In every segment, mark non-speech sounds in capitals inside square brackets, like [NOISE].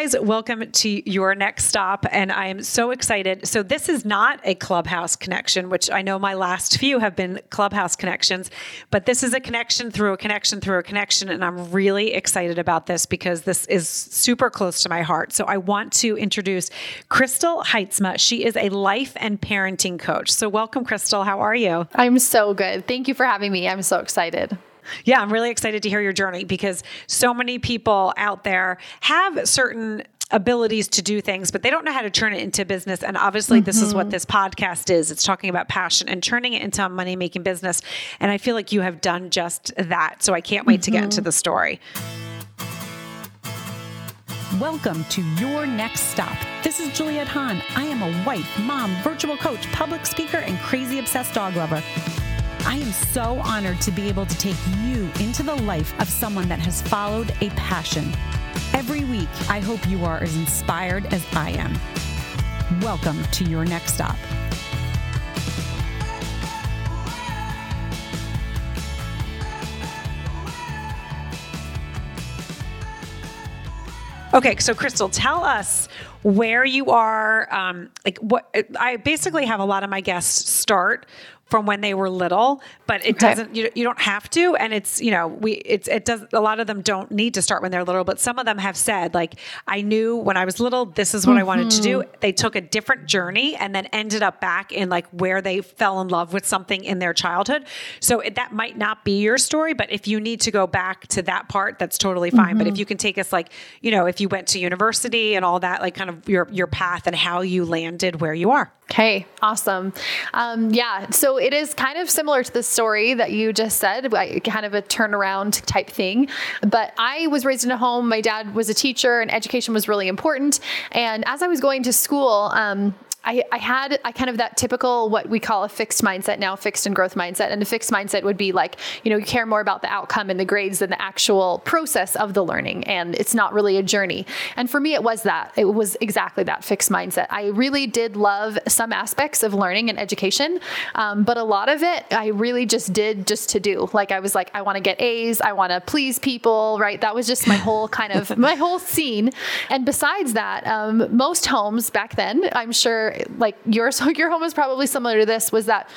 guys, welcome to your next stop. And I am so excited. So, this is not a clubhouse connection, which I know my last few have been clubhouse connections, but this is a connection through a connection through a connection. And I'm really excited about this because this is super close to my heart. So, I want to introduce Crystal Heitzma. She is a life and parenting coach. So, welcome, Crystal. How are you? I'm so good. Thank you for having me. I'm so excited. Yeah, I'm really excited to hear your journey because so many people out there have certain abilities to do things, but they don't know how to turn it into business. And obviously, mm-hmm. this is what mm-hmm. this podcast is it's talking about passion and turning it into a money making business. And I feel like you have done just that. So I can't wait mm-hmm. to get into mm-hmm. the story. Welcome to Your Next Stop. This is Juliette Hahn. I am a wife, mom, virtual coach, public speaker, and crazy obsessed dog lover. I am so honored to be able to take you into the life of someone that has followed a passion. Every week, I hope you are as inspired as I am. Welcome to your next stop. Okay, so Crystal, tell us where you are. Um, like what I basically have a lot of my guests start from when they were little, but it okay. doesn't, you, you don't have to. And it's, you know, we, it's, it does, a lot of them don't need to start when they're little, but some of them have said, like, I knew when I was little, this is what mm-hmm. I wanted to do. Mm-hmm. They took a different journey and then ended up back in like where they fell in love with something in their childhood. So it, that might not be your story, but if you need to go back to that part, that's totally fine. Mm-hmm. But if mm-hmm. you can take us like, you know, if you went to university and all that, like kind of your, your path and how you landed where you are. Okay, awesome. Um, yeah, so it is kind of similar to the story that you just said, kind of a turnaround type thing. But I was raised in a home. My dad was a teacher, and education was really important. And as I was going to school, um, I, I had I kind of that typical what we call a fixed mindset now, fixed and growth mindset. And the fixed mindset would be like, you know, you care more about the outcome and the grades than the actual process of the learning. And it's not really a journey. And for me, it was that. It was exactly that fixed mindset. I really did love some aspects of learning and education, um, but a lot of it I really just did just to do. Like I was like, I want to get A's, I want to please people, right? That was just my whole kind of [LAUGHS] my whole scene. And besides that, um, most homes back then, I'm sure like yours, [LAUGHS] your home is probably similar to this, was that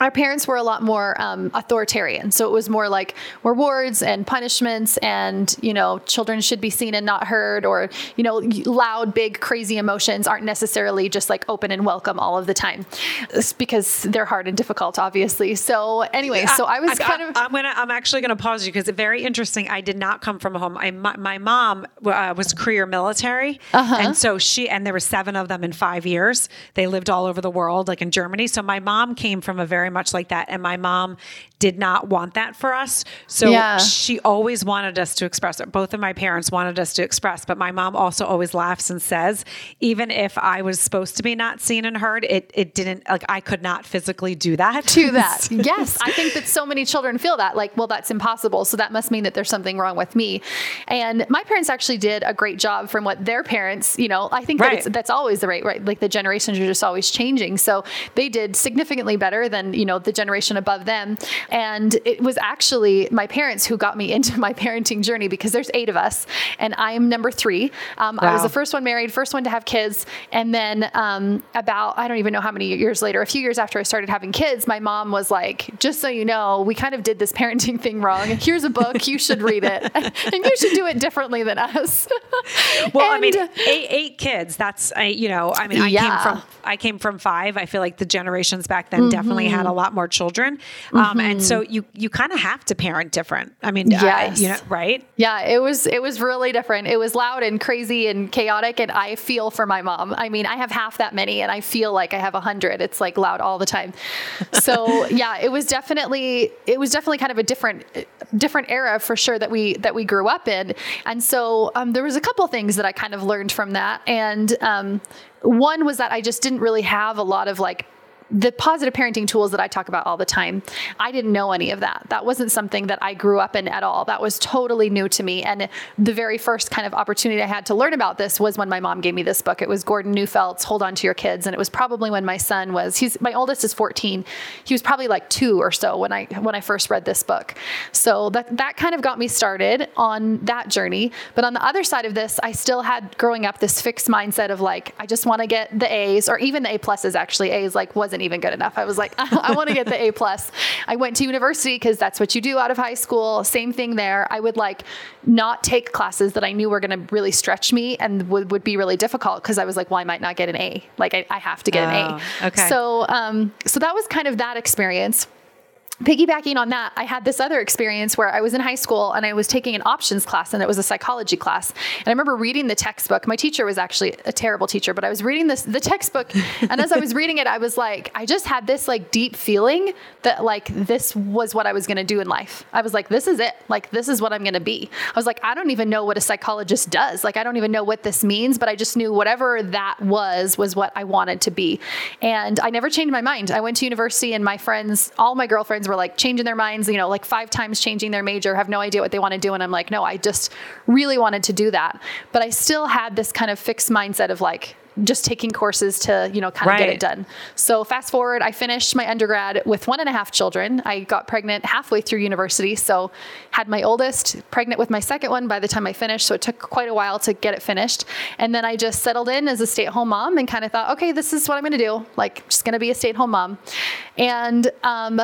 our parents were a lot more um, authoritarian. So it was more like rewards and punishments, and you know, children should be seen and not heard, or you know, loud, big, crazy emotions aren't necessarily just like open and welcome all of the time, it's because they're hard and difficult, obviously. So anyway, so I was I, kind I, of. I'm gonna. I'm actually gonna pause you because it's very interesting. I did not come from a home. I my, my mom uh, was career military, uh-huh. and so she and there were seven of them in five years. They lived all over the world, like in Germany. So my mom came from a very very much like that. And my mom did not want that for us. So yeah. she always wanted us to express it. Both of my parents wanted us to express, but my mom also always laughs and says, even if I was supposed to be not seen and heard, it, it didn't, like, I could not physically do that. To [LAUGHS] that. yes. I think that so many children feel that, like, well, that's impossible. So that must mean that there's something wrong with me. And my parents actually did a great job from what their parents, you know, I think right. that that's always the right, right? Like the generations are just always changing. So they did significantly better than you know, the generation above them. And it was actually my parents who got me into my parenting journey because there's eight of us and I'm number three. Um, wow. I was the first one married, first one to have kids. And then um, about, I don't even know how many years later, a few years after I started having kids, my mom was like, just so you know, we kind of did this parenting thing wrong. Here's a book, you should read it. [LAUGHS] and you should do it differently than us. [LAUGHS] well, and, I mean, eight, eight kids, that's, I, you know, I mean, I yeah. came from, I came from five. I feel like the generations back then mm-hmm. definitely had a lot more children. Um, mm-hmm. And so you, you kind of have to parent different. I mean, yes. you know, right? Yeah, it was, it was really different. It was loud and crazy and chaotic. And I feel for my mom. I mean, I have half that many and I feel like I have a hundred. It's like loud all the time. So [LAUGHS] yeah, it was definitely, it was definitely kind of a different, different era for sure that we, that we grew up in. And so um, there was a couple things that I kind of learned from that. And um, one was that I just didn't really have a lot of like the positive parenting tools that I talk about all the time, I didn't know any of that. That wasn't something that I grew up in at all. That was totally new to me. And the very first kind of opportunity I had to learn about this was when my mom gave me this book. It was Gordon Neufeld's Hold On to Your Kids. And it was probably when my son was, he's, my oldest is 14. He was probably like two or so when I, when I first read this book. So that, that kind of got me started on that journey. But on the other side of this, I still had growing up this fixed mindset of like, I just want to get the A's or even the A pluses actually. A's like wasn't wasn't even good enough. I was like, [LAUGHS] I, want to get the A plus. I went to university because that's what you do out of high school. Same thing there. I would like not take classes that I knew were going to really stretch me and would, would be really difficult because I was like, well, I might not get an A. Like I, I have to get oh, an A. Oh, okay. So, um, so that was kind of that experience piggybacking on that, I had this other experience where I was in high school and I was taking an options class and it was a psychology class. And I remember reading the textbook. My teacher was actually a terrible teacher, but I was reading this the textbook and as I was reading it, I was like, I just had this like deep feeling that like this was what I was going to do in life. I was like, this is it. Like this is what I'm going to be. I was like, I don't even know what a psychologist does. Like I don't even know what this means, but I just knew whatever that was was what I wanted to be. And I never changed my mind. I went to university and my friends, all my girlfriends were like changing their minds, you know, like five times changing their major, have no idea what they want to do. And I'm like, no, I just really wanted to do that. But I still had this kind of fixed mindset of like, just taking courses to you know kind of right. get it done so fast forward i finished my undergrad with one and a half children i got pregnant halfway through university so had my oldest pregnant with my second one by the time i finished so it took quite a while to get it finished and then i just settled in as a stay-at-home mom and kind of thought okay this is what i'm going to do like just going to be a stay-at-home mom and um,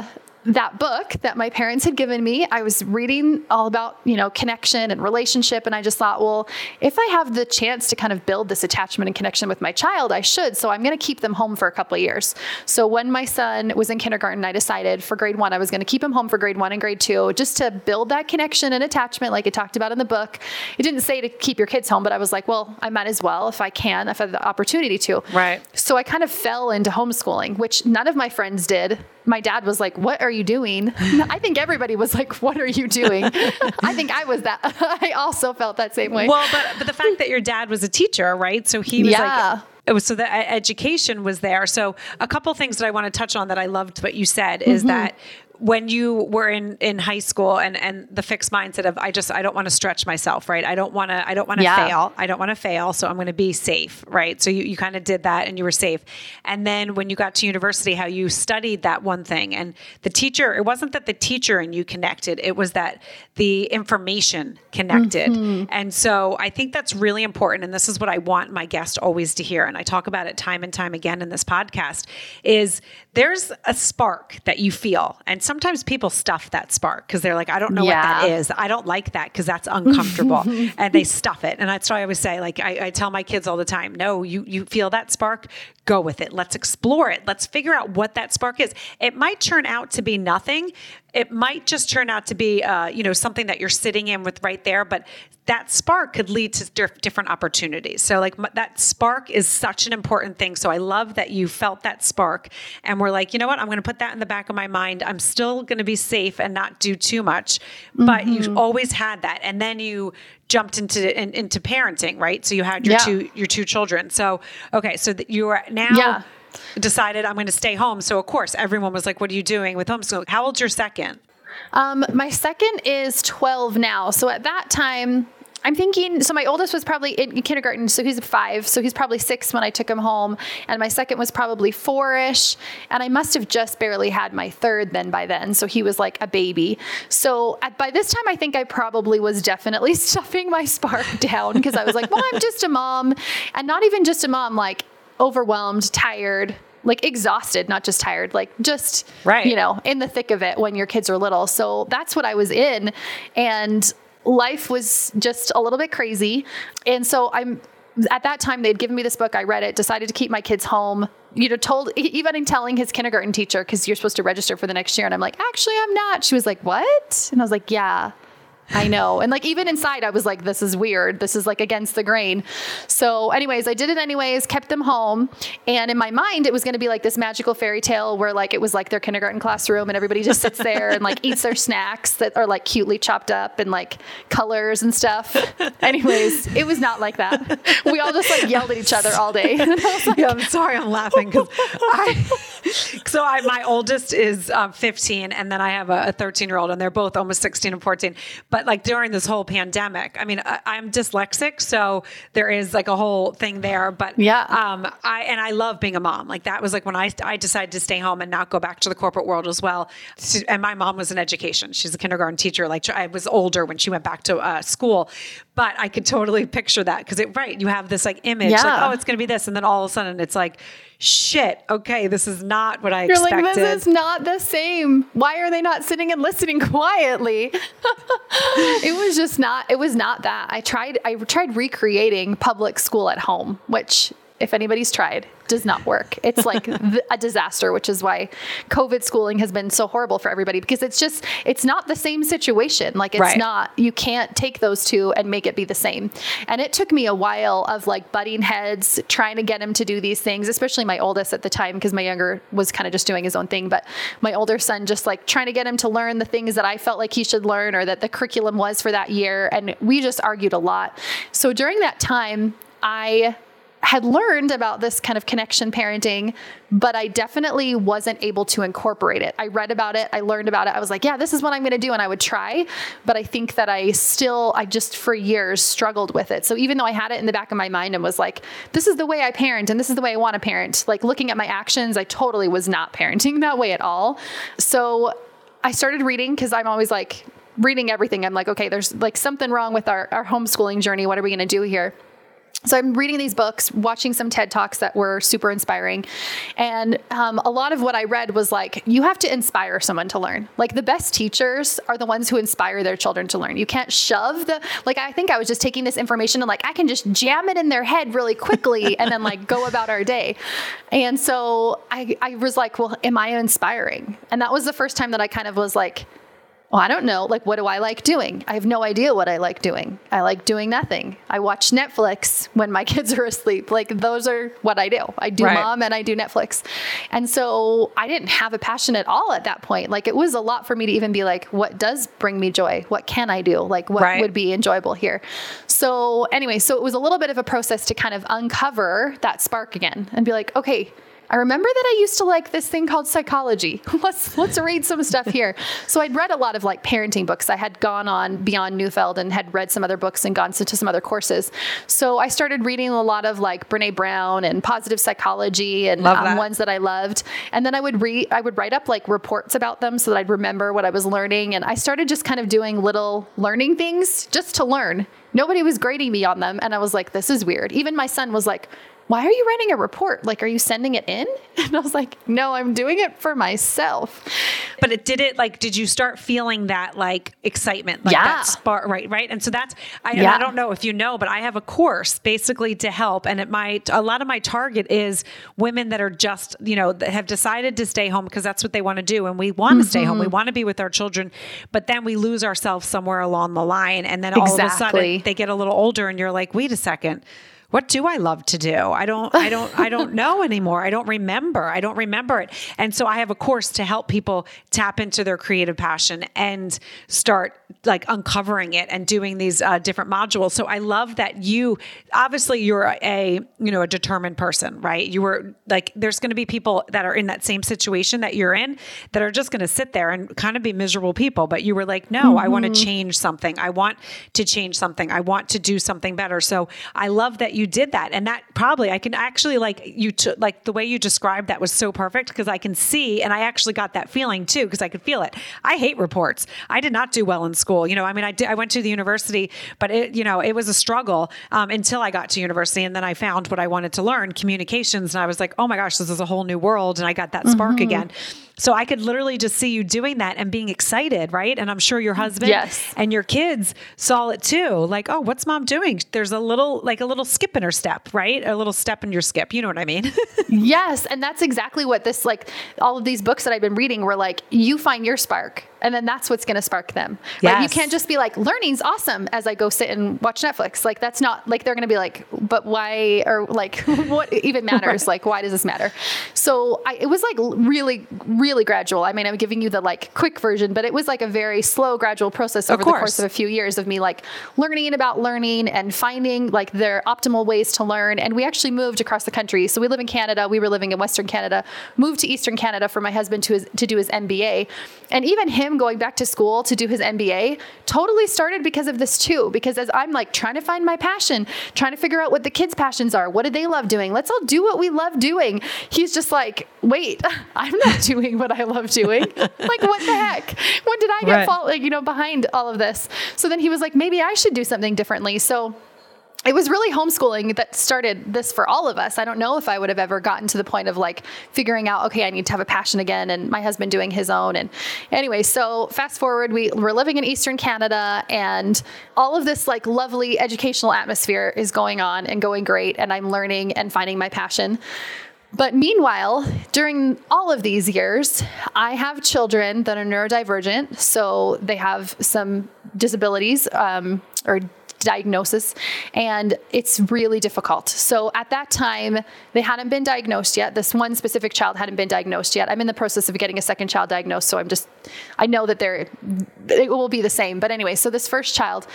that book that my parents had given me, I was reading all about, you know, connection and relationship. And I just thought, well, if I have the chance to kind of build this attachment and connection with my child, I should. So I'm going to keep them home for a couple of years. So when my son was in kindergarten, I decided for grade one, I was going to keep him home for grade one and grade two, just to build that connection and attachment, like it talked about in the book. It didn't say to keep your kids home, but I was like, well, I might as well if I can, if I have the opportunity to. Right. So I kind of fell into homeschooling, which none of my friends did my dad was like, What are you doing? [LAUGHS] I think everybody was like, What are you doing? [LAUGHS] I think I was that. [LAUGHS] I also felt that same way. Well, but, but the fact that your dad was a teacher, right? So he was yeah. like, it was so the education was there. So a couple things that I want to touch on that I loved what you said is mm-hmm. that when you were in in high school and and the fixed mindset of I just I don't want to stretch myself, right? I don't want to I don't want to yeah. fail. I don't want to fail, so I'm going to be safe, right? So you you kind of did that and you were safe. And then when you got to university how you studied that one thing and the teacher it wasn't that the teacher and you connected, it was that the information connected. Mm-hmm. And so I think that's really important and this is what I want my guest always to hear and I talk about it time and time again in this podcast is there's a spark that you feel and sometimes people stuff that spark because they're like, I don't know yeah. what that is. I don't like that because that's [LAUGHS] uncomfortable. and they stuff it. And that's why I always say, like, I, I, tell my kids all the time, no, you, you feel that spark, go with it. Let's explore it. Let's figure out what that spark is. It might turn out to be nothing. It might just turn out to be, uh, you know, something that you're sitting in with right there. But that spark could lead to diff- different opportunities. So, like m- that spark is such an important thing. So, I love that you felt that spark, and we're like, you know what? I'm going to put that in the back of my mind. I'm still going to be safe and not do too much. But mm-hmm. you always had that, and then you jumped into in, into parenting, right? So you had your yeah. two your two children. So okay, so that you are now. Yeah. Decided I'm going to stay home. So of course, everyone was like, "What are you doing with homeschool?" How old's your second? Um, my second is 12 now. So at that time, I'm thinking, so my oldest was probably in kindergarten, so he's five, so he's probably six when I took him home, and my second was probably four ish, and I must have just barely had my third then by then, so he was like a baby. So at, by this time, I think I probably was definitely [LAUGHS] stuffing my spark down because I was like, well, I'm just a mom, and not even just a mom, like overwhelmed, tired, like exhausted, not just tired, like just, right. you know, in the thick of it when your kids are little. So that's what I was in. And life was just a little bit crazy. And so I'm at that time they'd given me this book i read it decided to keep my kids home you know told even in telling his kindergarten teacher because you're supposed to register for the next year and i'm like actually i'm not she was like what and i was like yeah I know. And like even inside, I was like, this is weird. This is like against the grain. So, anyways, I did it anyways, kept them home. And in my mind, it was going to be like this magical fairy tale where like it was like their kindergarten classroom and everybody just sits there and like eats their snacks that are like cutely chopped up and like colors and stuff. anyways, it was not like that. We all just like yelled at each other all day. [LAUGHS] Like, yeah, I'm sorry, I'm laughing because I. [LAUGHS] So I, my oldest is um, 15, and then I have a 13 year old, and they're both almost 16 and 14. But like during this whole pandemic, I mean, I, I'm dyslexic, so there is like a whole thing there. But Yeah. um, I and I love being a mom. Like that was like when I I decided to stay home and not go back to the corporate world as well. And my mom was in education; she's a kindergarten teacher. Like I was older when she went back to uh, school, but I could totally picture that because it right you have this like image like oh it's going to be this, and then all of a sudden it's like shit. Okay, this is not what I expected. You're expected. like, this is not the same. Why are they not sitting and listening [LAUGHS] quietly? [LAUGHS] it was just not, it was not that. I tried, I tried recreating public school at home, which if anybody's tried, does not work. It's [LAUGHS] like a disaster, which is why COVID schooling has been so horrible for everybody because it's just, it's not the same situation. Like it's Right. not, you can't take those two and make it be the same. And it took me a while of like butting heads, trying to get him to do these things, especially my oldest at the time, because my younger was kind of just doing his own thing. But my older son, just like trying to get him to learn the things that I felt like he should learn or that the curriculum was for that year. And we just argued a lot. So during that time, I had learned about this kind of connection parenting, but I definitely wasn't able to incorporate it. I read about it, I learned about it. I was like, yeah, this is what I'm going to do. And I would try. But I think that I still, I just for years struggled with it. So even though I had it in the back of my mind and was like, this is the way I parent and this is the way I want to parent, like looking at my actions, I totally was not parenting [LAUGHS] that way at all. So I started reading because I'm always like, reading everything. I'm like, okay, there's like something wrong with our, our homeschooling journey. What are we going to do here? So I'm reading these books, watching some TED Talks that were super inspiring. And um, a lot of what I read was like, you have to inspire someone to learn. Like the best teachers are the ones who inspire their children to learn. You can't shove the, like, I think I was just taking this information and like, I can just jam it in their head really quickly [LAUGHS] and then like go about our day. And so I, I was like, well, am I inspiring? And that was the first time that I kind of was like, well, I don't know. Like, what do I like doing? I have no idea what I like doing. I like doing nothing. I watch Netflix when my [LAUGHS] kids are asleep. Like, those are what I do. I do Right. mom and I do Netflix. And so I didn't have a passion at all at that point. Like, it was a lot for me to even be like, what does bring me joy? What can I do? Like, what Right. would be enjoyable here? So, anyway, so it was a little bit of a process to kind of uncover that spark again and be like, okay, I remember that I used to like this thing called psychology. [LAUGHS] let's let's read some stuff here. So I'd read a lot of like parenting books. I had gone on Beyond Neufeld and had read some other books and gone to, some other courses. So I started reading a lot of like Brene Brown and positive psychology and um, ones that I loved. And then I would read I would write up like reports about them so that I'd remember what I was learning. And I started just kind of doing little learning things just to learn. Nobody was grading me on them. And I was like, this is weird. Even my son was like, why are you writing a report? Like, are you sending it in? [LAUGHS] And I was like, no, I'm doing it for myself. But it did it like did you start feeling that like excitement like Yeah. that spark right right and so that's I, Yeah. I don't know if you know but I have a course basically to help and it might a lot of my target is women that are just you know that have decided to stay home because that's what they want to do and we want to stay home Mm-hmm. we want to be with our children but then we lose ourselves somewhere along the line and then all of a sudden they get a little older and you're like wait a second what do I love to do? I don't I don't I don't [LAUGHS] know anymore. I don't remember. I don't remember it. And so I have a course to help people tap into their creative passion and start like uncovering it and doing these uh, different modules. So I love that you obviously you're a you know a determined person, right? You were like there's going to be people that are in that same situation that you're in that are just going to sit there and kind of be miserable people, but you were like, "No, I want to change something. I want to change something. I want to do something better." So I love that you did that, and that probably I can actually like you to like the way you described that was so perfect because I can see, and I actually got that feeling too because I could feel it. I hate reports. I did not do well in school. You know, I mean, I did, I went to the university, but it you know it was a struggle um, until I got to university, and then I found what I wanted to learn, communications, and I was like, oh my gosh, this is a whole new world, and I got that spark again. So I could literally just see you doing that and being excited, right? And I'm sure your husband Yes. and your kids saw it too. Like, oh, what's mom doing? There's a little, like a little skip in her step, right? A little step in your skip. You know what I mean? [LAUGHS] Yes. And that's exactly what this, like, all of these books that I've been reading were like, you find your spark. And then that's what's going to spark them. Right? You can't just be like, learning's awesome as I go sit and watch Netflix. Like, that's not like they're going to be like, but why, or like, [LAUGHS] what even [LAUGHS] matters? Like, why does this matter? So I, it was like really, really gradual. I mean, I'm giving you the like quick version, but it was like a very slow, gradual process over the course. course of a few years of me like learning about learning and finding like their optimal ways to learn. And we actually moved across the country. So we live in Canada. We were living in Western Canada, moved to Eastern Canada for my husband to his, to do his MBA. And even him going back to school to do his MBA totally started because of this too. Because as I'm like trying to find my passion, trying to figure out what the kids' passions are, what do they love doing? Let's all do what we love doing. He's just like, wait, [LAUGHS] I'm not [LAUGHS] doing what I love doing. like, what the heck? When did I get Right. fall, like, you know, behind all of this? So then he was like, maybe I should do something differently. So it was really homeschooling that started this for all of us. I don't know if I would have ever gotten to the point of like figuring out, okay, I need to have a passion again, and my husband doing his own. And anyway, so fast forward, we we're living in Eastern Canada, and all of this like lovely educational atmosphere is going on and going great, and I'm learning and finding my passion. But meanwhile, during all of these years, I have children that are neurodivergent. So they have some disabilities um, or diagnosis, and it's really difficult. So at that time, they hadn't been diagnosed yet. This one specific child hadn't been diagnosed yet. I'm in the process of getting a second child diagnosed, so I'm just, I know that they're, it will be the same. But anyway, so this first child,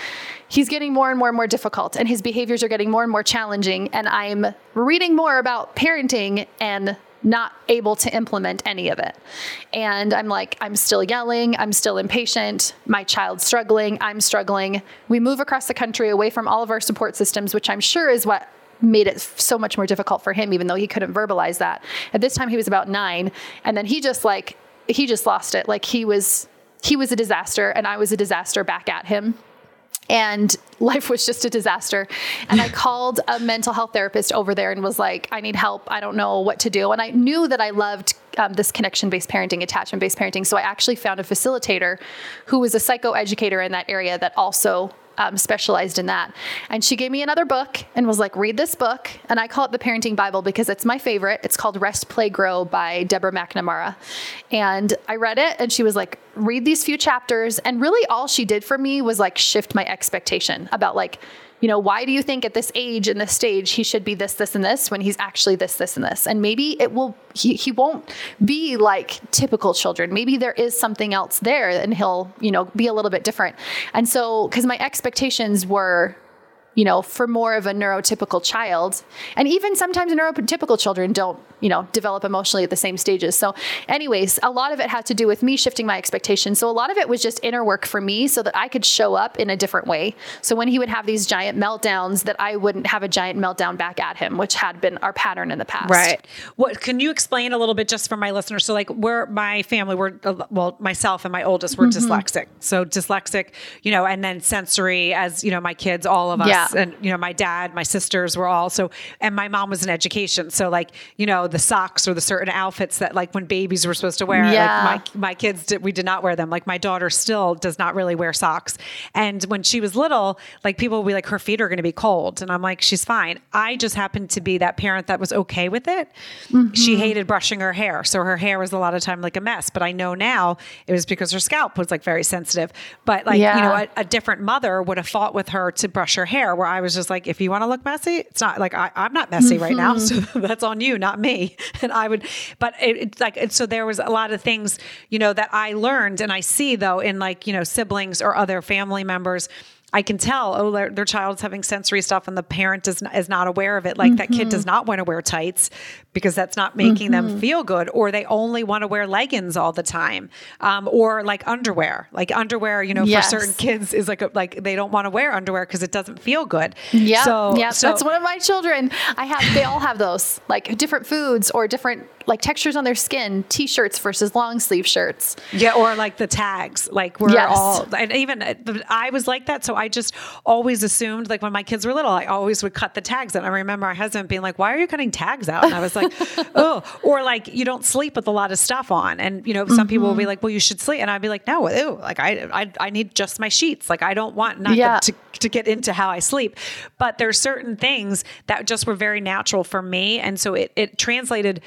he's getting more and more and more difficult, and his behaviors are getting more and more challenging. And I'm reading more about parenting and not able to implement any of it. And I'm like, I'm still yelling, I'm still impatient, my child's struggling, I'm struggling. We move across the country away from all of our support systems, which I'm sure is what made it so much more difficult for him even though he couldn't verbalize that. At this time he was about 9 and then he just like he just lost it. Like he was he was a disaster and I was a disaster back at him and [LAUGHS] life was just a disaster. And I [LAUGHS] called a mental health therapist over there and was like, I need help. I don't know what to do. And I knew that I loved um, this connection based parenting, attachment based parenting. So I actually found a facilitator who was a psychoeducator in that area that also um, specialized in that. And she gave me another book and was like, read this book. And I call it the Parenting Bible because it's my favorite. It's called Rest, Play, Grow by Deborah MacNamara. And I read it and she was like, read these few chapters. And really all she did for me was like shift my expectation about like, you know, why do you think at this age and this stage he should be this, this, and this when he's actually this, this, and this? And maybe it will, he, he won't be like typical children. Maybe there is something else there and he'll, you know, be a little bit different. And so, because my expectations were, you know, for more of a neurotypical child. And even sometimes neurotypical children don't, you know, develop emotionally at the same stages. So, anyways, a lot of it had to do with me shifting my expectations. So, a lot of it was just inner work for me so that I could show up in a different way. So, when he would have these giant meltdowns, that I wouldn't have a giant meltdown back at him, which had been our pattern in the past. Right. What can you explain a little bit just for my listeners? So, like, we're my family, we're uh, well, myself and my oldest were Mm-hmm. dyslexic. So dyslexic, you know, and then sensory as you know, my kids, all of us, Yeah. and you know, my dad, my sisters were all so, and my mom was in education. So, like, you know, the socks or the certain outfits that like when babies were supposed to wear, Yeah. like my my kids did, we did not wear them. Like my daughter still does not really wear socks. And when she was little, like people would be like, her feet are going to be cold. And I'm like, she's fine. I just happened to be that parent that was okay with it. She mm-hmm. hated brushing her hair. So her hair was a lot of time like a mess. But I know now it was because her scalp was like very sensitive. But like, you know, a, a different mother would have fought with her to brush her hair where I was just like, if you want to look messy, it's not like I, I'm not messy right now. Mm-hmm. So [LAUGHS] that's on you, not me. [LAUGHS] And I would, but it, it's like, it, so there was a lot of things, you know, that I learned and I see though in like, you know, siblings or other family members. I can tell, oh, their, their child's having sensory stuff, and the parent is is not aware of it. Like that kid does mm-hmm. not want to wear tights because that's not making them feel good, or they only want to wear leggings all the time, um, or like underwear. Like underwear, you know, Yes. for certain kids is like a, like they don't want to wear underwear because it doesn't feel good. Yeah, so, yeah, so- that's one of my children. I have, they all have those, like different foods or different like textures on their skin. T-shirts versus long sleeve shirts. Yeah, or like the tags. Like we're Yes. all, and even uh, I was like that. So I just always assumed, like when my kids were little, I always would cut the tags. And I remember my husband being like, "Why are you cutting tags out?" And I was like, [LAUGHS] "Oh," or like you don't sleep with a lot of stuff on. And you know, some people will be mm-hmm. like, "Well, you should sleep," and I'd be like, "No, ew, like I, I, I need just my sheets. Like I don't want not Yeah. to, to get into how I sleep." But there's certain things that just were very natural for me, and so it it translated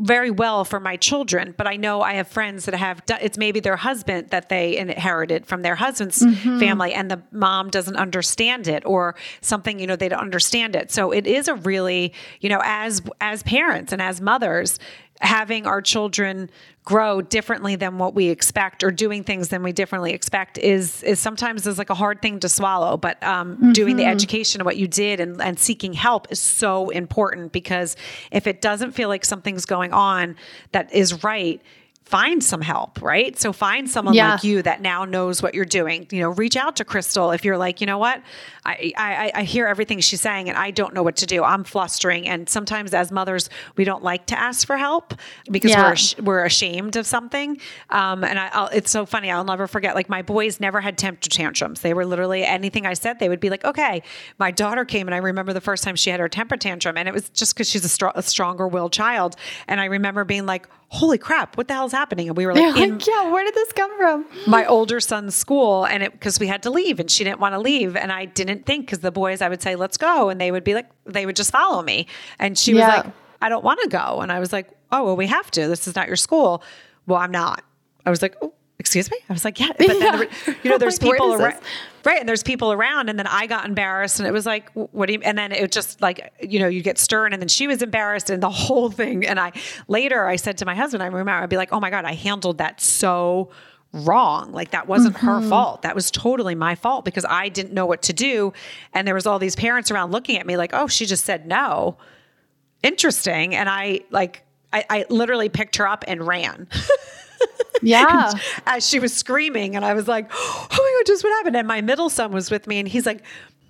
very well for my children, but I know I have friends that have it's maybe their husband that they inherited from their husband's mm-hmm. family and the mom doesn't understand it or something, you know, they don't understand it. So it is a really, you know, as as parents and as mothers, having our children grow differently than what we expect or doing things than we differently expect is is sometimes is like a hard thing to swallow but um, mm-hmm. doing the education of what you did and, and seeking help is so important because if it doesn't feel like something's going on that is right find some help, right? So find someone yeah. like you that now knows what you're doing. You know, reach out to Crystal if you're like, you know what, I, I, I hear everything she's saying and I don't know what to do. I'm flustering, and sometimes as mothers, we don't like to ask for help because yeah. we're we're ashamed of something. Um, and I, I'll, it's so funny. I'll never forget. Like my boys never had temper tantrums. They were literally anything I said, they would be like, okay. My daughter came, and I remember the first time she had her temper tantrum, and it was just because she's a, str- a stronger willed child. And I remember being like, holy crap, what the hell's happening? And we were like, like yeah, where did this come from? My older son's school, and it because we had to leave, and she didn't want to leave, and I didn't think because the boys, I would say, let's go, and they would be like, they would just follow me, and she was like, I don't want to go, and I was like, oh well, we have to. This is not your school. Well, I'm not. I was like, oh, excuse me. I was like, yeah, but then [LAUGHS] yeah. you know, there's people around. Right. And there's people around. And then I got embarrassed and it was like, what do you, and then it just like, you know, you get stern and then she was embarrassed and the whole thing. And I, later I said to my husband, I remember I'd be like, oh my God, I handled that so wrong. Like that wasn't mm-hmm. her fault. That was totally my fault because I didn't know what to do. And there was all these parents around looking at me like, oh, she just said no. Interesting. And I like, I, I literally picked her up and ran. [LAUGHS] Yeah. as she was screaming. And I was like, [GASPS] oh my God, just what happened? And my middle son was with me and he's like,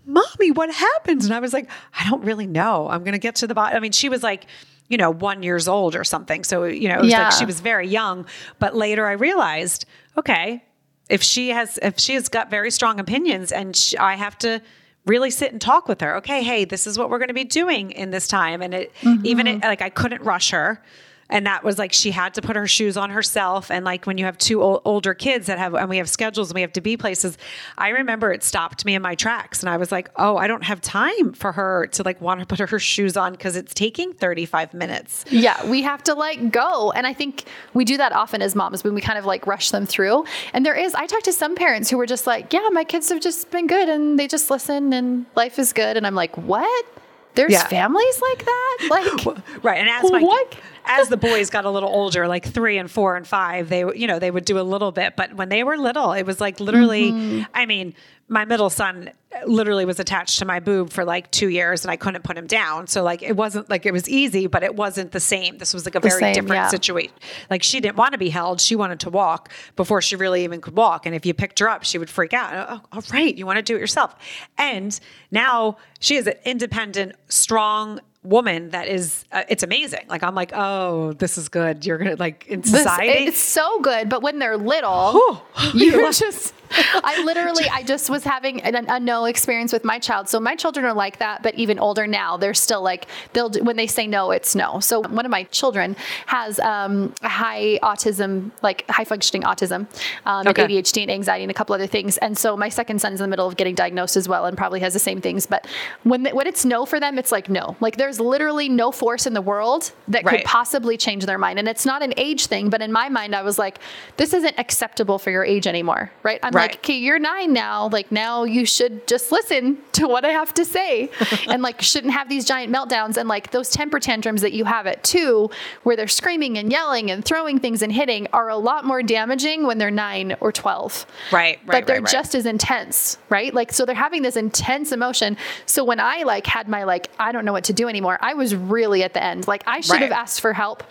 Mommy, what happened? And I was like, I don't really know. I'm going to get to the bottom. I mean, she was like, you know, one years old or something. So, you know, it was yeah. like she was very young. But later I realized, okay, if she has, if she has got very strong opinions and she, I have to, really sit and talk with her. Okay, hey, this is what we're going to be doing in this time. And it, mm-hmm. even it, like I couldn't rush her and that was like she had to put her shoes on herself. And like when you have two old, older kids that have and we have schedules and we have to be places i remember it stopped me in my tracks. And i was like oh i don't have time for her to like want to put her shoes on because it's taking 35 minutes. Yeah we have to like go. And i think we do that often as moms when we kind of like rush them through. And there is i talked to some parents who were just like yeah my kids have just been good and they just listen and life is good. And i'm like what? There's yeah. families like that? Like [LAUGHS] right. And as my what? As the boys got a little older, like three and four and five, they you know they would do a little bit. But when they were little, it was like literally. Mm-hmm. I mean, my middle son literally was attached to my boob for like two years, and I couldn't put him down. So like it wasn't like it was easy, but it wasn't the same. This was like a the very same, different yeah. situation. Like she didn't want to be held; she wanted to walk before she really even could walk. And if you picked her up, she would freak out. Oh, all right, you want to do it yourself. And now she is an independent, strong woman that is uh, it's amazing. Like i'm like oh this is good. You're gonna like in society? this, it's so good but when they're little [LAUGHS] you're just I literally, I just was having a, a, no experience with my child. So my children are like that, but even older now, they're still like, they'll, when they say no, it's no. So one of my children has um, high autism, like high functioning autism, um, okay. ADHD and anxiety and a couple other things. And so my second son's in the middle of getting diagnosed as well and probably has the same things. But when, when it's no for them, it's like no. Like there's literally no force in the world that right. could possibly change their mind. And it's not an age thing, but in my mind, I was like, this isn't acceptable for your age anymore. Right. I'm right. like, okay, you're nine now. Like now you should just listen to what I have to say [LAUGHS] and like shouldn't have these giant meltdowns and like those temper tantrums that you have at two, where they're screaming and yelling and throwing things and hitting are a lot more damaging when they're nine or 12. Right. right but they're right, right. just as intense. Right. Like, so they're having this intense emotion. So when I like had my like, I don't know what to do anymore, I was really at the end. Like I should have asked for help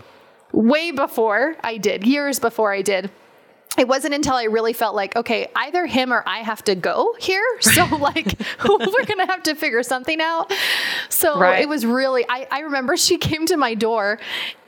way before I did, years before I did it wasn't until I really felt like, okay, either him or I have to go here. So [LAUGHS] like [LAUGHS] we're gonna have to figure something out. So right. it was really I, I remember she [LAUGHS] came to my door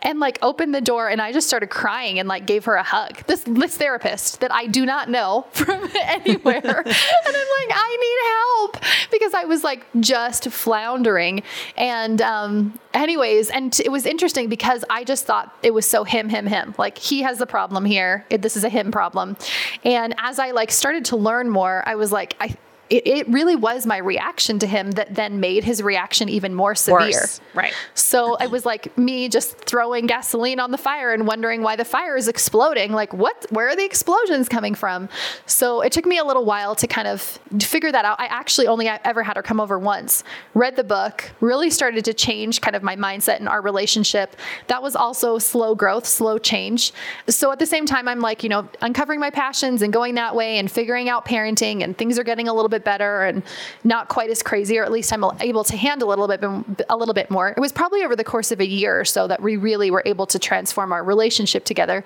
and like opened the door and I just started crying and like gave her a hug. This this therapist that I do not know [LAUGHS] from anywhere. [LAUGHS] and I'm like, I need help because I was like just floundering. And um anyways, and it was interesting because I just thought it was so him, him, him. Like he has the problem here. This is a him problem. And as I like started to learn more, I was like, I it, it really was my reaction to him that then made his reaction even more severe. Worse. Right. So it was like me just throwing gasoline on the fire and wondering why the fire is exploding. Like, what? Where are the explosions coming from? So it took me a little while to kind of figure that out. I actually only ever had her come over once, read the book, really started to change kind of my mindset and our relationship. That was also slow growth, slow change. So at the same time, I'm like, you know, uncovering my passions and going that way and figuring out parenting, and things are getting a little bit better and not quite as crazy, or at least I'm able to handle a little bit, a little bit more. It was probably over the course of a year or so that we really were able to transform our relationship together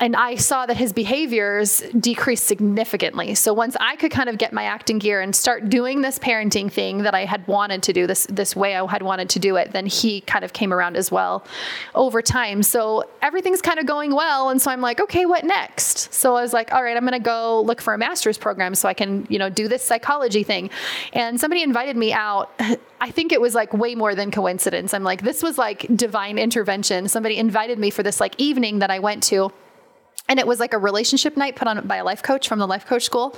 and I saw that his behaviors decreased significantly. So once I could kind of get my acting gear and start doing this parenting thing that I had wanted to do, this this way I had wanted to do it, then he kind of came around as well over time. So everything's kind of going well, and so I'm like, okay, what next? So I was like, all right, I'm going to go look for a master's program so I can, you know, do this psychology thing. And somebody invited me out. [LAUGHS] I think it was like way more than coincidence. I'm like, this was like divine intervention. Somebody invited me for this like evening that I went to and it was like a relationship night put on by a life coach from the life coach school.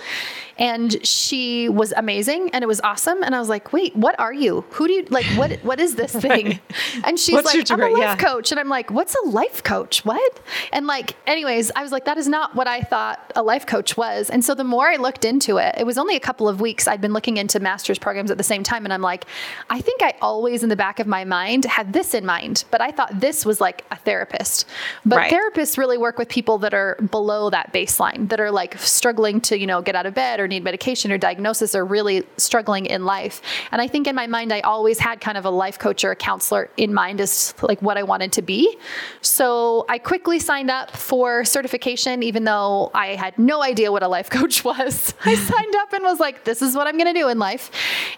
And she was amazing and it was awesome. And i was like wait what are you? Who do you like what what is this [LAUGHS] thing? Right. and she's what's like i'm a life yeah. coach. And i'm like what's a life coach? What? And like anyways i was like that is not what i thought a life coach was. And so the more i looked into it it was only a couple of weeks i'd been looking into master's programs at the same time. And i'm like i think i always in the back of my mind had this in mind but i thought this was like a therapist. But right. therapists really work with people that are below that baseline that are like struggling to you know get out of bed or need medication or diagnosis or really struggling in life. And I think in my mind, I always had kind of a life coach or a counselor in mind as like what I wanted to be. So I quickly signed up for certification, even though I had no idea what a life [LAUGHS] coach was. I signed up and was like, this is what I'm going to do in life.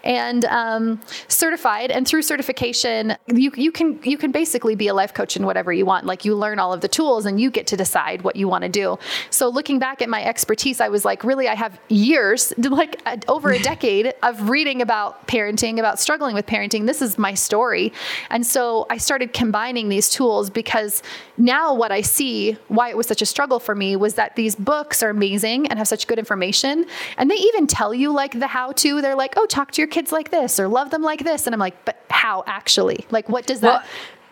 And um, certified. And through certification, you, you can you can basically be a life coach in whatever you want. Like you learn all of the tools and you get to decide what you want to do. So looking back at my expertise, I was like, really, I have years [LAUGHS] like uh, over a decade of reading about parenting, about struggling with parenting. This is my story. And so I started combining these tools because now what I see, why it was such a struggle for me, was that these books are amazing and have such good information. And they even tell you like the how to. They're like, oh, talk to your kids like this or love them like this. And I'm like, but how actually? Like, what does that?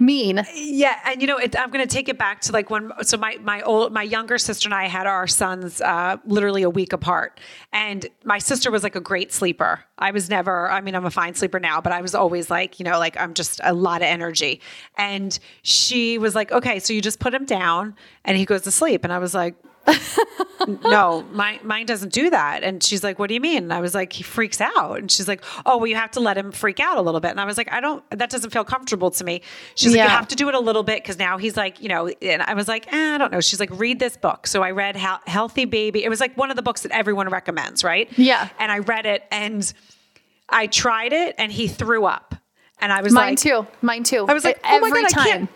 Mean. Yeah, and you know, it, I'm going to take it back to like when. So my my old my younger sister and I had our sons uh, literally a week apart, and my sister was like a great sleeper. I was never. I mean, I'm a fine sleeper now, but I was always like, you know, like I'm just a lot of energy. And she was like, okay, so you just put him down, and he goes to sleep, and I was like no, my, mine doesn't do that. And she's like, what do you mean? And I was like, he freaks out. And she's like, oh, well, you have to let him freak out a little bit. And I was like, I don't, that doesn't feel comfortable to me. She's yeah. like, you have to do it a little bit. Cause now he's like, you know, and I was like, eh, I don't know. She's like, read this book. So I read Healthy Baby. It was like one of the books that everyone recommends, right? Yeah. And I read it and I tried it and he threw up. And I was Mine like, Mine too. Mine too. I was like, oh every God, time.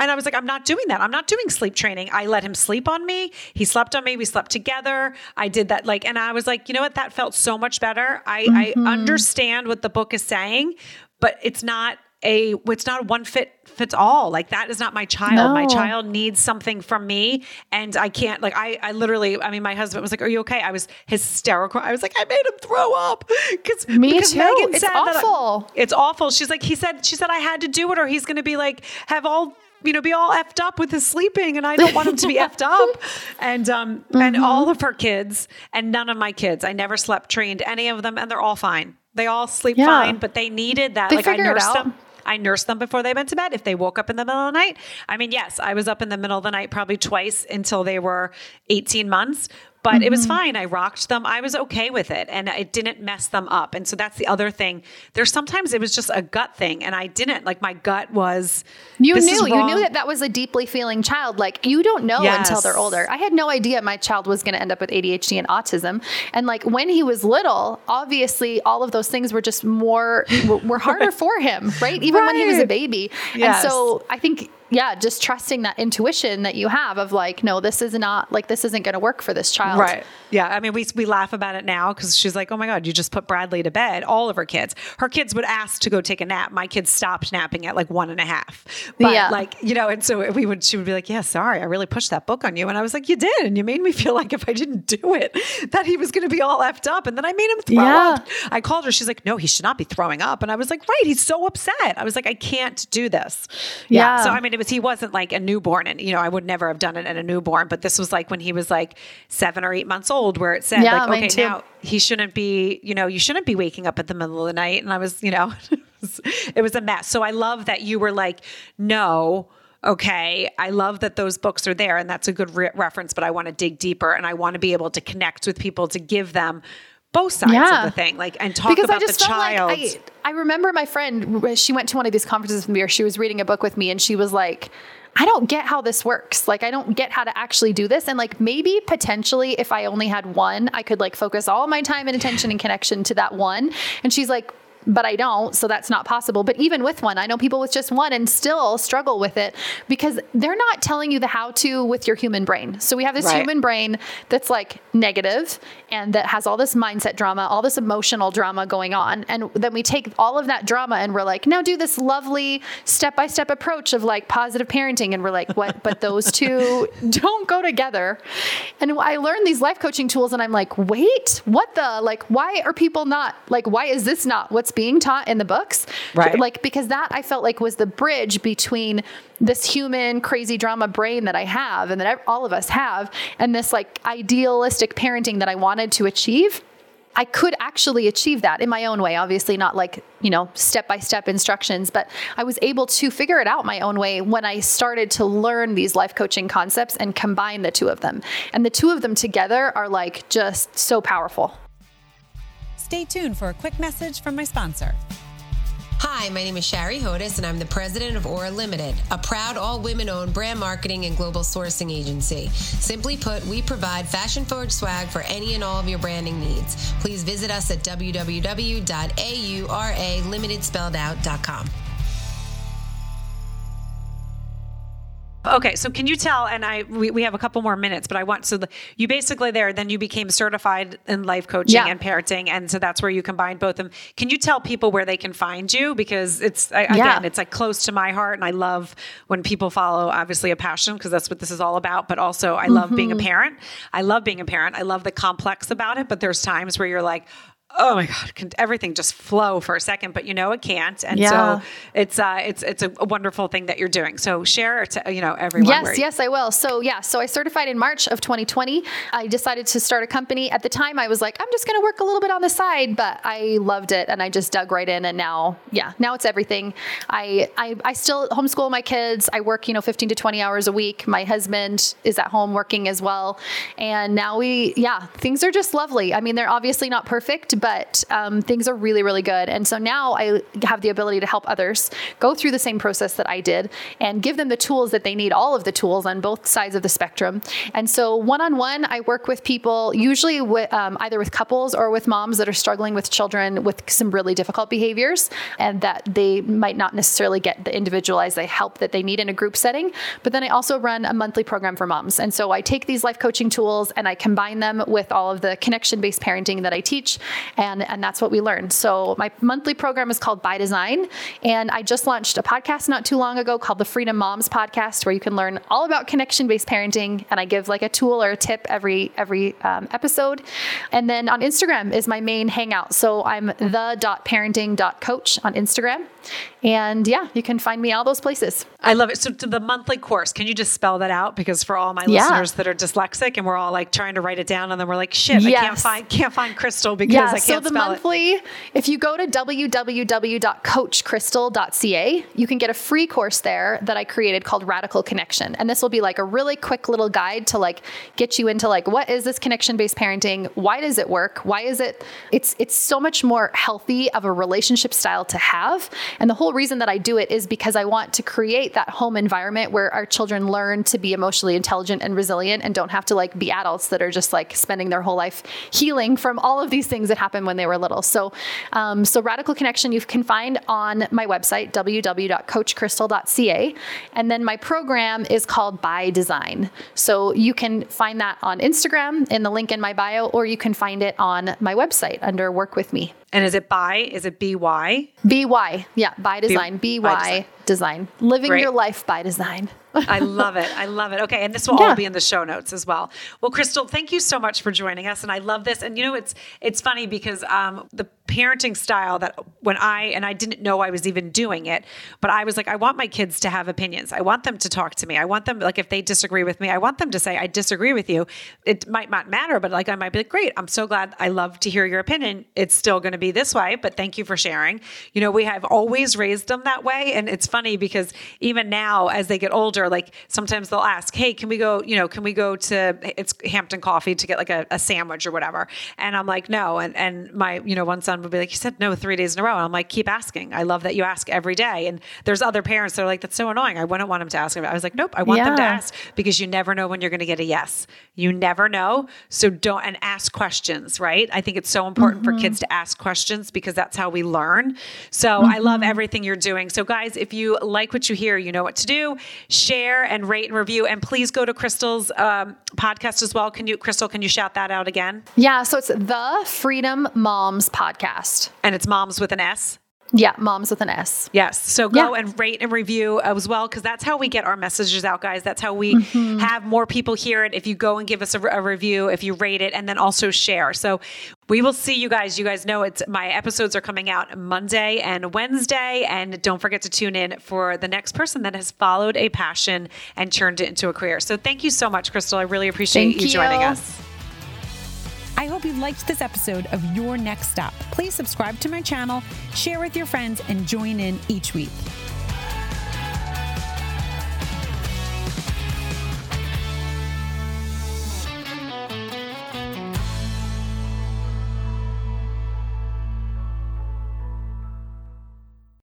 And I was like, I'm not doing that. I'm not doing sleep training. I let him sleep on me. He slept on me. We slept together. I did that. Like, and I was like, you know what? That felt so much better. I, mm-hmm. I understand what the book is saying, but it's not a it's not a one fit fits all like that is not my child no. my child needs something from me and i can't like i i literally i mean my husband was like are you okay i was hysterical i was like i made him throw up because me because too Megan it's awful that, it's awful she's like he said she said i had to do it or he's going to be like have all you know, be all effed up with his sleeping, and I don't want him to be effed up. [LAUGHS] And um, mm-hmm. and all of her kids, and none of my kids, I never slept trained any of them, and they're all fine. They all sleep yeah. fine, but they needed that. They like I nursed them. I nursed them before they went to bed. If they woke up in the middle of the night, I mean, yes, I was up in the middle of the night probably twice until they were 18 months but mm-hmm. it was mm-hmm. fine. I rocked them. I was okay with it and it didn't mess them up. And so that's the other thing. There's sometimes it was just a gut thing and I didn't like my gut was You knew you knew that that was a deeply feeling child. Like you don't know yes. until they're older. I had no idea my child was going to end up with ADHD and autism. And like when he was little, obviously all of those things were just more were, harder [LAUGHS] for him, right? Even right. when he was a baby. Yes. And so I think yeah, just trusting that intuition that you have of like, no, this is not like this isn't going to work for this child. Right. Yeah. I mean, we we laugh about it now because she's like, oh my god, you just put Bradley to bed. All of her kids, her kids would ask to go take a nap. My kids stopped napping at like one and a half. But Yeah. like you know, and so we would she would be like, yeah, sorry, I really pushed that book on you, and I was like, you did, and you made me feel [LAUGHS] like if I didn't do it, that he was going to be all effed up, and then I made him throw Yeah. up. I called her. She's like, no, he should not be throwing up, and I was like, right, he's so upset. I was like, I can't do this. Yeah. So I mean, it was he wasn't like a newborn, and you know, I would never have done it in a newborn, but this was like when he was like seven or eight months old, where it said Yeah, like, okay, too. now he shouldn't be, you know, you shouldn't be waking up at the middle of the night, and I was, you know, [LAUGHS] it was, it was a mess. So I love that you were like, no. Okay, I love that those books are there, and that's a good re- reference. But I want to dig deeper, and I want to be able to connect with people to give them both sides Yeah. of the thing, like and talk because about I just the felt child. like I, I remember my friend she went to one of these conferences with me or she was reading a book with me and she was like I don't get how this works. Like I don't get how to actually do this and like maybe potentially if I only had one I could like focus all my time and attention and connection to that one and she's like but I don't, so that's not possible. But even with one, I know people with just one and still struggle with it because they're not telling you the how to with your human brain. So we have this Right. human brain that's like negative and that has all this mindset drama, all this emotional drama going on. And then we take all of that drama and we're like, now do this lovely step by step approach of like positive parenting. And we're like, what? But those two [LAUGHS] don't go together. And I learned these life coaching tools and I'm like, wait, what the? Like, why are people not, like, why is this not what's being taught in the books? Right. Like, because that I felt like was the bridge between this human crazy drama brain that I have and that all of us have, and this like idealistic parenting that I wanted to achieve. I could actually achieve that in my own way. Obviously, not like, you know, step by step instructions, but I was able to figure it out my own way when I started to learn these life coaching concepts and combine the two of them. And the two of them together are like just so powerful. Stay tuned for a quick message from my sponsor. Hi, my name is Shari Hodis, and I'm the president of Aura Limited, a proud all women owned brand marketing and global sourcing agency. Simply put, we provide fashion forward swag for any and all of your branding needs. Please visit us at www.auralimitedspelledout.com. Okay, so can you tell? And I we, we have a couple more minutes, but I want so the, you basically there. Then you became certified in life coaching Yeah. and parenting, and so that's where you combined both of them. Can you tell people where they can find you? Because it's I, Yeah. again, it's like close to my heart, and I love when people follow obviously a passion because that's what this is all about. But also, I love being a Mm-hmm. parent. I love being a parent. I love the complex about it. But there's times where you're like. Oh my God! Can everything just flow for a second? But you know it can't, and Yeah. so it's uh, it's it's a wonderful thing that you're doing. So share to you know everyone. Yes, yes, I will. So yeah, so I certified in March of 2020. I decided to start a company. At the time, I was like, I'm just going to work a little bit on the side, but I loved it and I just dug right in. And now, yeah, now it's everything. I I, I still homeschool my kids. I work, you know, 15 to 20 hours a week. My husband is at home working as well, and now we, yeah, things are just lovely. I mean, they're obviously not perfect, but um, things are really, really good. And so now I have the ability to help others go through the same process that I did and give them the tools that they need, all of the tools on both sides of the spectrum. And so one on one, I work with people, usually with, um, either with couples or with moms that are struggling with children with some really difficult behaviors and that they might not necessarily get the individualized help that they need in a group setting. But then I also run a monthly program for moms. And so I take these life coaching tools and I combine them with all of the connection based parenting that I teach. And, and that's what we learn. So my monthly program is called By Design. And I just launched a podcast not too long ago called the Freedom Moms Podcast, where you can learn all about connection based parenting. And I give like a tool or a tip every, every um, episode. And then on Instagram is my main hangout. So I'm the dot parenting dot coach on Instagram. And yeah, you can find me all those places. I love it. So to the monthly course, can you just spell that out? Because for all my Yeah. listeners that are dyslexic and we're all like trying to write it down and then we're like, shit, I can't find can't find Crystal because Yeah, I so the spell it. monthly, if you go to www.coachcrystal.ca, you can get a free course there that I created called Radical Connection. And this will be like a really quick little guide to like get you into like what is this connection-based parenting? Why does it work? Why is it it's it's so much more healthy of a relationship style to have. And the whole reason that I do it is because I want to create that home environment where our children learn to be emotionally intelligent and resilient and don't have to like be adults that are just like spending their whole life healing from all of these things that happen happen when they were little. So, um, so Radical Connection you can find on my website www.coachcrystal.ca, and then my program is called By Design. So you can find that on Instagram in the link in my bio, or you can find it on my website under Work with Me. And is it by? Is it BY? BY. Yeah, by design. B- BY by design. design. Living Great. your life by design. I love it. I love it. Okay, and this will yeah. all be in the show notes as well. Well, Crystal, thank you so much for joining us, and I love this. And you know, it's it's funny because um, the parenting style that when I and I didn't know I was even doing it, but I was like, I want my kids to have opinions. I want them to talk to me. I want them like if they disagree with me, I want them to say, I disagree with you. It might not matter, but like I might be like, great, I'm so glad. I love to hear your opinion. It's still going to be this way, but thank you for sharing. You know, we have always raised them that way, and it's funny because even now as they get older, like sometimes they'll ask, hey, can we go? You know, can we go to it's Hampton Coffee to get like a, a sandwich or whatever? And I'm like, no. And and my you know one son would be like, you said no three days in a row. And I'm like, keep asking. I love that you ask every day. And there's other parents that are like, that's so annoying. I wouldn't want them to ask. I was like, nope, I want yeah. them to ask because you never know when you're going to get a yes. You never know. So don't, and ask questions, right? I think it's so important mm-hmm. for kids to ask questions because that's how we learn. So mm-hmm. I love everything you're doing. So guys, if you like what you hear, you know what to do. Share and rate and review. And please go to Crystal's um, podcast as well. Can you, Crystal, can you shout that out again? Yeah. So it's the Freedom Moms podcast. And it's moms with an S. Yeah, moms with an S. Yes. So go yeah. and rate and review as well, because that's how we get our messages out, guys. That's how we mm-hmm. have more people hear it. If you go and give us a, a, review, if you rate it, and then also share. So we will see you guys. You guys know it's my episodes are coming out Monday and Wednesday. And don't forget to tune in for the next person that has followed a passion and turned it into a career. So thank you so much, Crystal. I really appreciate you, you joining us. I hope you liked this episode of Your Next Stop. Please subscribe to my channel, share with your friends, and join in each week.